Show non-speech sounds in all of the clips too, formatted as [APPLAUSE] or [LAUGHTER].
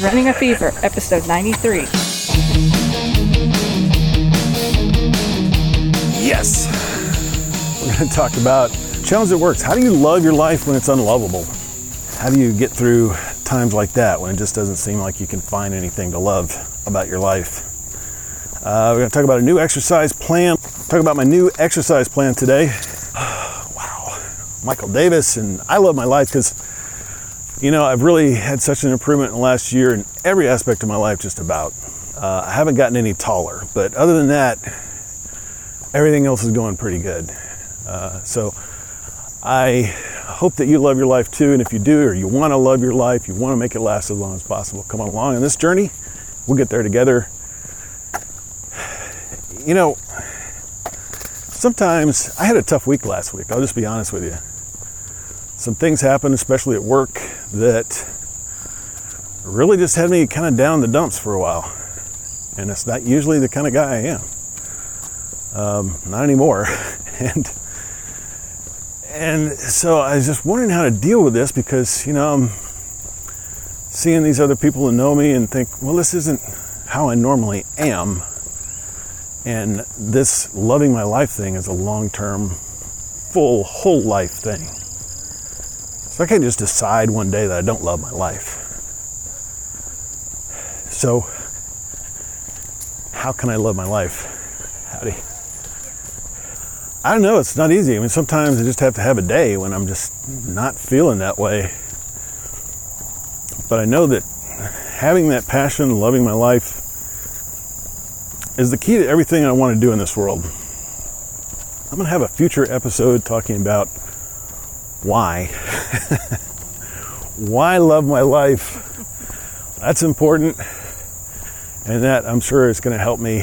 Running a Fever, episode 93. Yes! We're going to talk about challenge that works. How do you love your life when it's unlovable? How do you get through times like that when it just doesn't seem like you can find anything to love about your life? Uh, we're going to talk about a new exercise plan. Talk about my new exercise plan today. [SIGHS] wow. Michael Davis, and I love my life because, you know, I've really had such an improvement in the last year in every aspect of my life, just about. Uh, I haven't gotten any taller, but other than that, everything else is going pretty good. Uh, so I hope that you love your life too. And if you do, or you want to love your life, you want to make it last as long as possible, come on along on this journey. We'll get there together. You know, sometimes I had a tough week last week. I'll just be honest with you. Some things happened, especially at work, that really just had me kind of down the dumps for a while. And it's not usually the kind of guy I am. Um, not anymore. [LAUGHS] and and so I was just wondering how to deal with this because you know I'm seeing these other people who know me and think, well, this isn't how I normally am. And this loving my life thing is a long term, full, whole life thing. So I can't just decide one day that I don't love my life. So, how can I love my life? Howdy. I don't know, it's not easy. I mean, sometimes I just have to have a day when I'm just not feeling that way. But I know that having that passion, loving my life, is the key to everything I want to do in this world. I'm going to have a future episode talking about why. why love my life. That's important. And that I'm sure is going to help me.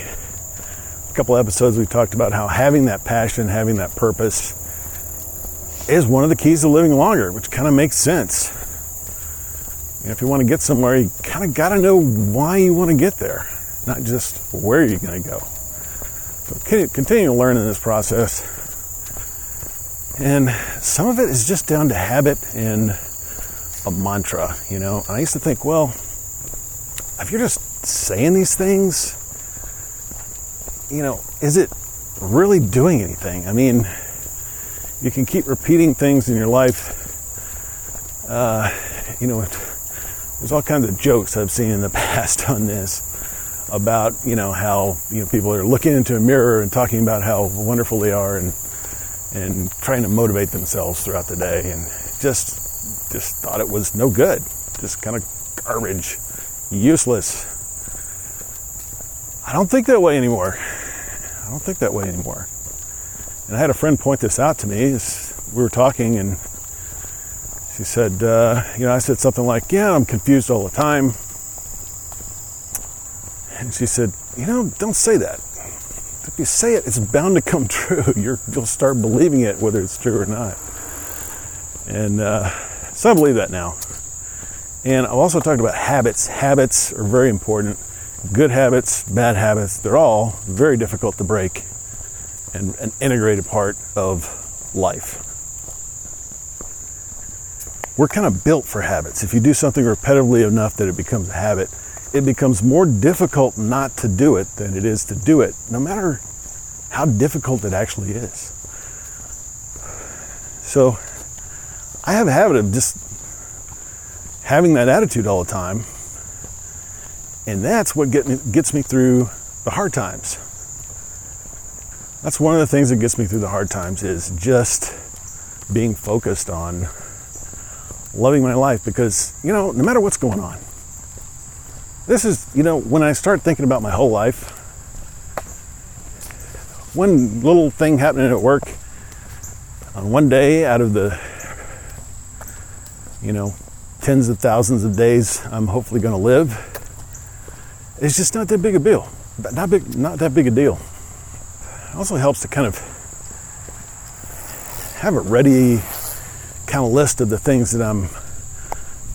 A couple episodes we've talked about how having that passion, having that purpose is one of the keys to living longer, which kind of makes sense. And if you want to get somewhere, you kind of got to know why you want to get there not just where you're going to go. So continue to learn in this process. And some of it is just down to habit and a mantra, you know. And I used to think, well, if you're just saying these things, you know, is it really doing anything? I mean, you can keep repeating things in your life. Uh, you know, there's all kinds of jokes I've seen in the [LAUGHS] past on this about you know how you know people are looking into a mirror and talking about how wonderful they are and and trying to motivate themselves throughout the day and just just thought it was no good. Just kind of garbage. Useless. I don't think that way anymore. I don't think that way anymore. And i had a friend point this out to me we were talking and she said uh, you know i said something like yeah i'm confused all the time. And she said, You know, don't say that. If you say it, it's bound to come [LAUGHS] true. you will start believing it, whether it's true or not. And uh, so I believe that now. And I've also talked about habits. Habits are very important. Good habits, bad habits, they're all very difficult to break and an integrated part of life. We're kind of built for habits. If you do something repetitively enough that it becomes a habit, it becomes more difficult not to do it than it is to do it, no matter how difficult it actually is. So I have a habit of just having that attitude all the time, and that's what get me, gets me through the hard times. That's one of the things that gets me through the hard times is just being focused on loving my life because, you know, no matter what's going on, this is, you know, when I start thinking about my whole life, one little thing happening at work on one day out of the, you know, tens of thousands of days I'm hopefully going to live, it's just not that big a deal. Not big, not that big a deal. It also helps to kind of have a ready kind of list of the things that I'm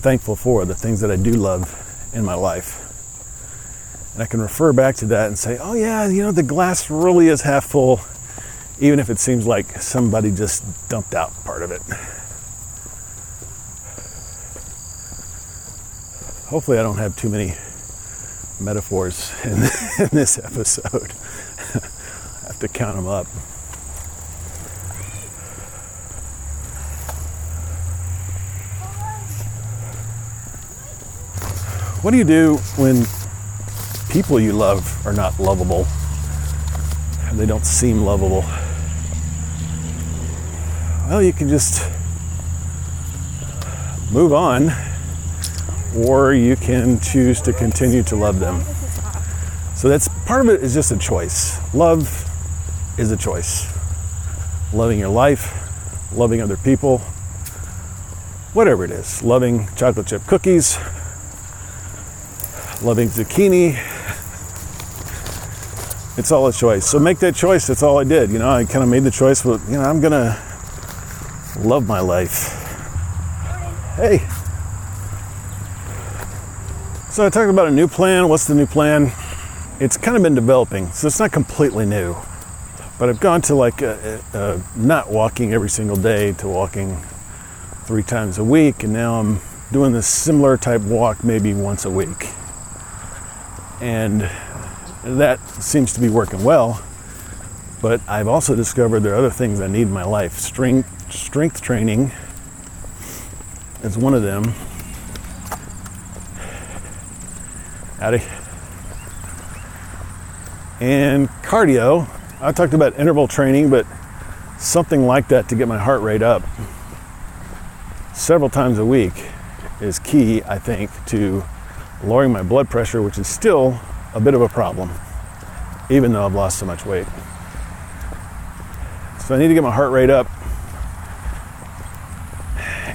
thankful for, the things that I do love in my life. And I can refer back to that and say, oh, yeah, you know, the glass really is half full, even if it seems like somebody just dumped out part of it. hopefully, I don't have too many metaphors [LAUGHS] in, in this episode. [LAUGHS] I have to count them up. What do you do when people you love are not lovable? They don't seem lovable? Well, you can just move on, or you can choose to continue to love them. So that's part of it is just a choice. Love is a choice. Loving your life, loving other people, whatever it is. Loving chocolate chip cookies, loving zucchini. It's all a choice. So make that choice. That's all I did. You know, I kind of made the choice. But you know, I'm gonna love my life. Hey. So I talked about a new plan. What's the new plan? It's kind of been developing, so it's not completely new. But I've gone to like a, a, not walking every single day to walking three times a week, and now I'm doing this similar type walk maybe once a week and that seems to be working well. But I've also discovered there are other things I need in my life. Strength, strength training is one of them. Howdy. And cardio. I talked about interval training, but something like that to get my heart rate up several times a week is key, I think, to lowering my blood pressure, which is still a bit of a problem, even though I've lost so much weight. So I need to get my heart rate up.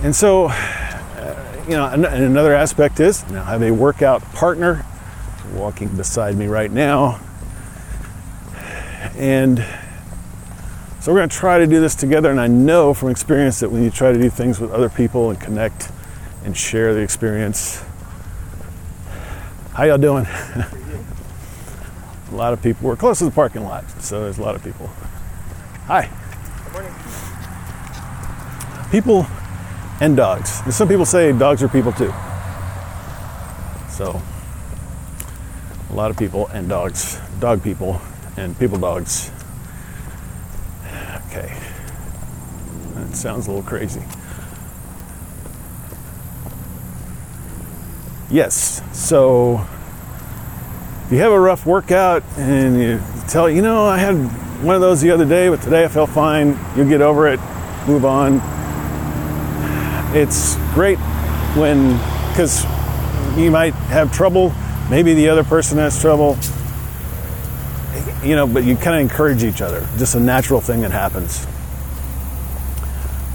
And so, uh, you know, another aspect is now I have a workout partner walking beside me right now. And so we're going to try to do this together. And I know from experience that when you try to do things with other people and connect and share the experience, how y'all doing? [LAUGHS] a lot of people. We're close to the parking lot, so there's a lot of people. Hi. Good morning. People and dogs. And some people say dogs are people too. So, a lot of people and dogs. Dog people and people dogs. Okay. That sounds a little crazy. Yes. So if you have a rough workout and you tell, you know, I had one of those the other day, but today I felt fine, you'll get over it, move on. It's great when, because you might have trouble, maybe the other person has trouble, you know, but you kind of encourage each other. Just a natural thing that happens.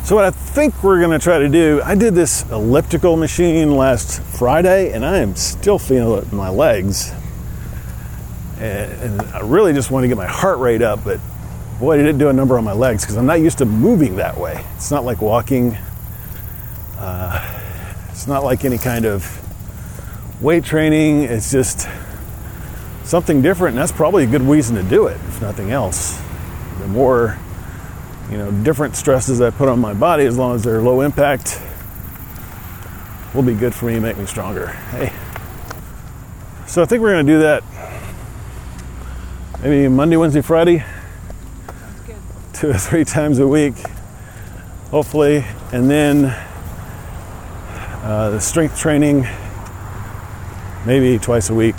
So, what I think we're going to try to do, I did this elliptical machine last Friday, and I am still feeling it in my legs. And, I really just want to get my heart rate up, but boy, did it do a number on my legs because I'm not used to moving that way. It's not like walking, uh, it's not like any kind of weight training. It's just something different, and that's probably a good reason to do it, if nothing else. The more you know, different stresses I put on my body, as long as they're low impact, will be good for me and make me stronger. Hey. So I think we're going to do that maybe Monday, Wednesday, Friday, two or three times a week, hopefully. And then uh, the strength training, maybe twice a week.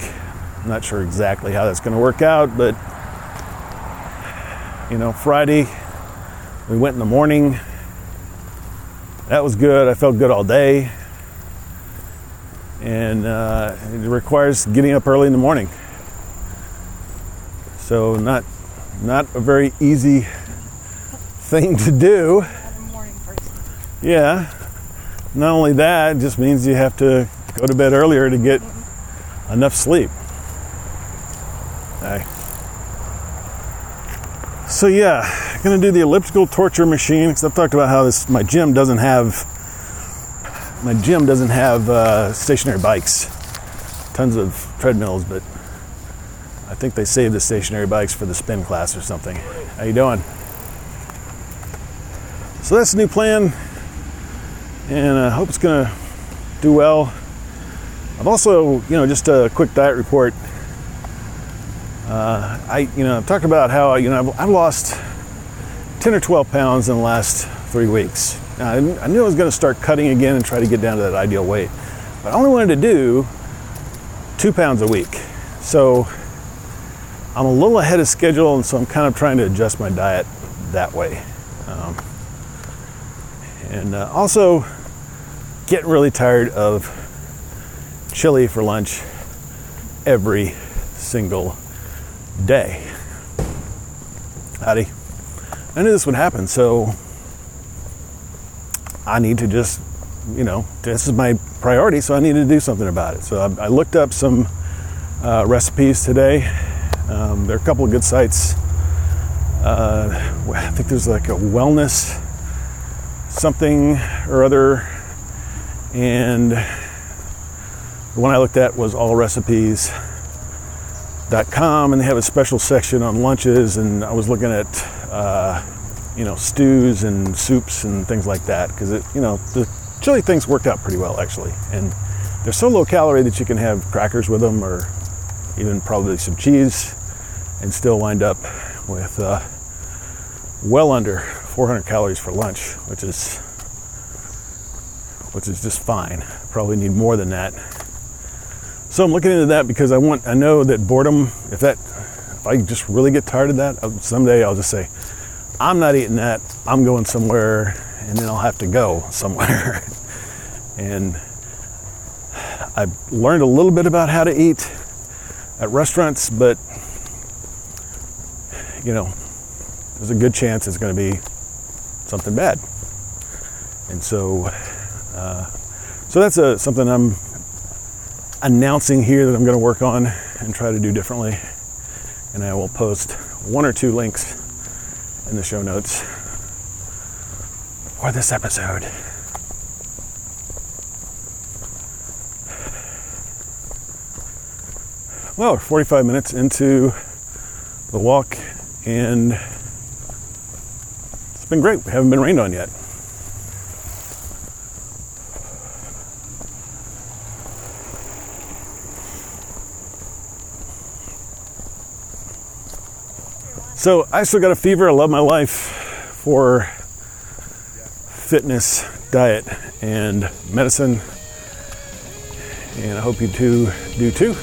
I'm not sure exactly how that's going to work out, but you know, Friday, we went in the morning. That was good. I felt good all day. And uh, it requires getting up early in the morning. So not not a very easy thing to do. Yeah. Not only that, it just means you have to go to bed earlier to get enough sleep. Hey. So yeah, gonna do the elliptical torture machine because I've talked about how this my gym doesn't have my gym doesn't have uh, stationary bikes, tons of treadmills, but think they saved the stationary bikes for the spin class or something. How you doing? So that's the new plan, and I hope it's gonna do well. I've also, you know, just a quick diet report. Uh, I, you know, I've talked about how, you know, I've, I've lost 10 or 12 pounds in the last three weeks. Now, I, I knew I was going to start cutting again and try to get down to that ideal weight, but I only wanted to do two pounds a week. So I'm a little ahead of schedule, and so I'm kind of trying to adjust my diet that way. Um, and uh, also getting really tired of chili for lunch every single day. Howdy. I knew this would happen, so I need to just, you know, this is my priority, so I need to do something about it. So I, I looked up some uh, recipes today. Um, there are a couple of good sites. Uh, I think there's like a wellness something or other, and the one I looked at was allrecipes.com, and they have a special section on lunches, and I was looking at, uh, you know, stews and soups and things like that, because you know, the chili things worked out pretty well actually, and they're so low calorie that you can have crackers with them, or even probably some cheese, and still wind up with uh, well under 400 calories for lunch, which is which is just fine. Probably need more than that. So I'm looking into that because I want I know that boredom if that if I just really get tired of that someday I'll just say I'm not eating that. I'm going somewhere and then I'll have to go [LAUGHS] somewhere. And I've learned a little bit about how to eat at restaurants but you know there's a good chance it's going to be something bad and so uh, so that's a, something I'm announcing here that I'm going to work on and try to do differently. And I will post one or two links in the show notes for this episode. Well, 45 minutes into the walk, and it's been great. We haven't been rained on yet. So I still got a fever. I love my life for fitness, diet, and medicine. And I hope you two do too.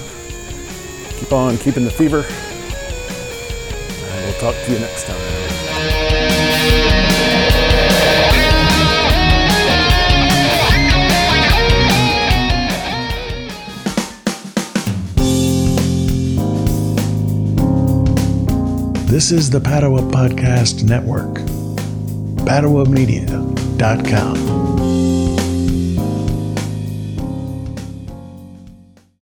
Keep on keeping the fever. And we'll talk to you next time. This is the Padua Podcast Network. PaduaMedia.com.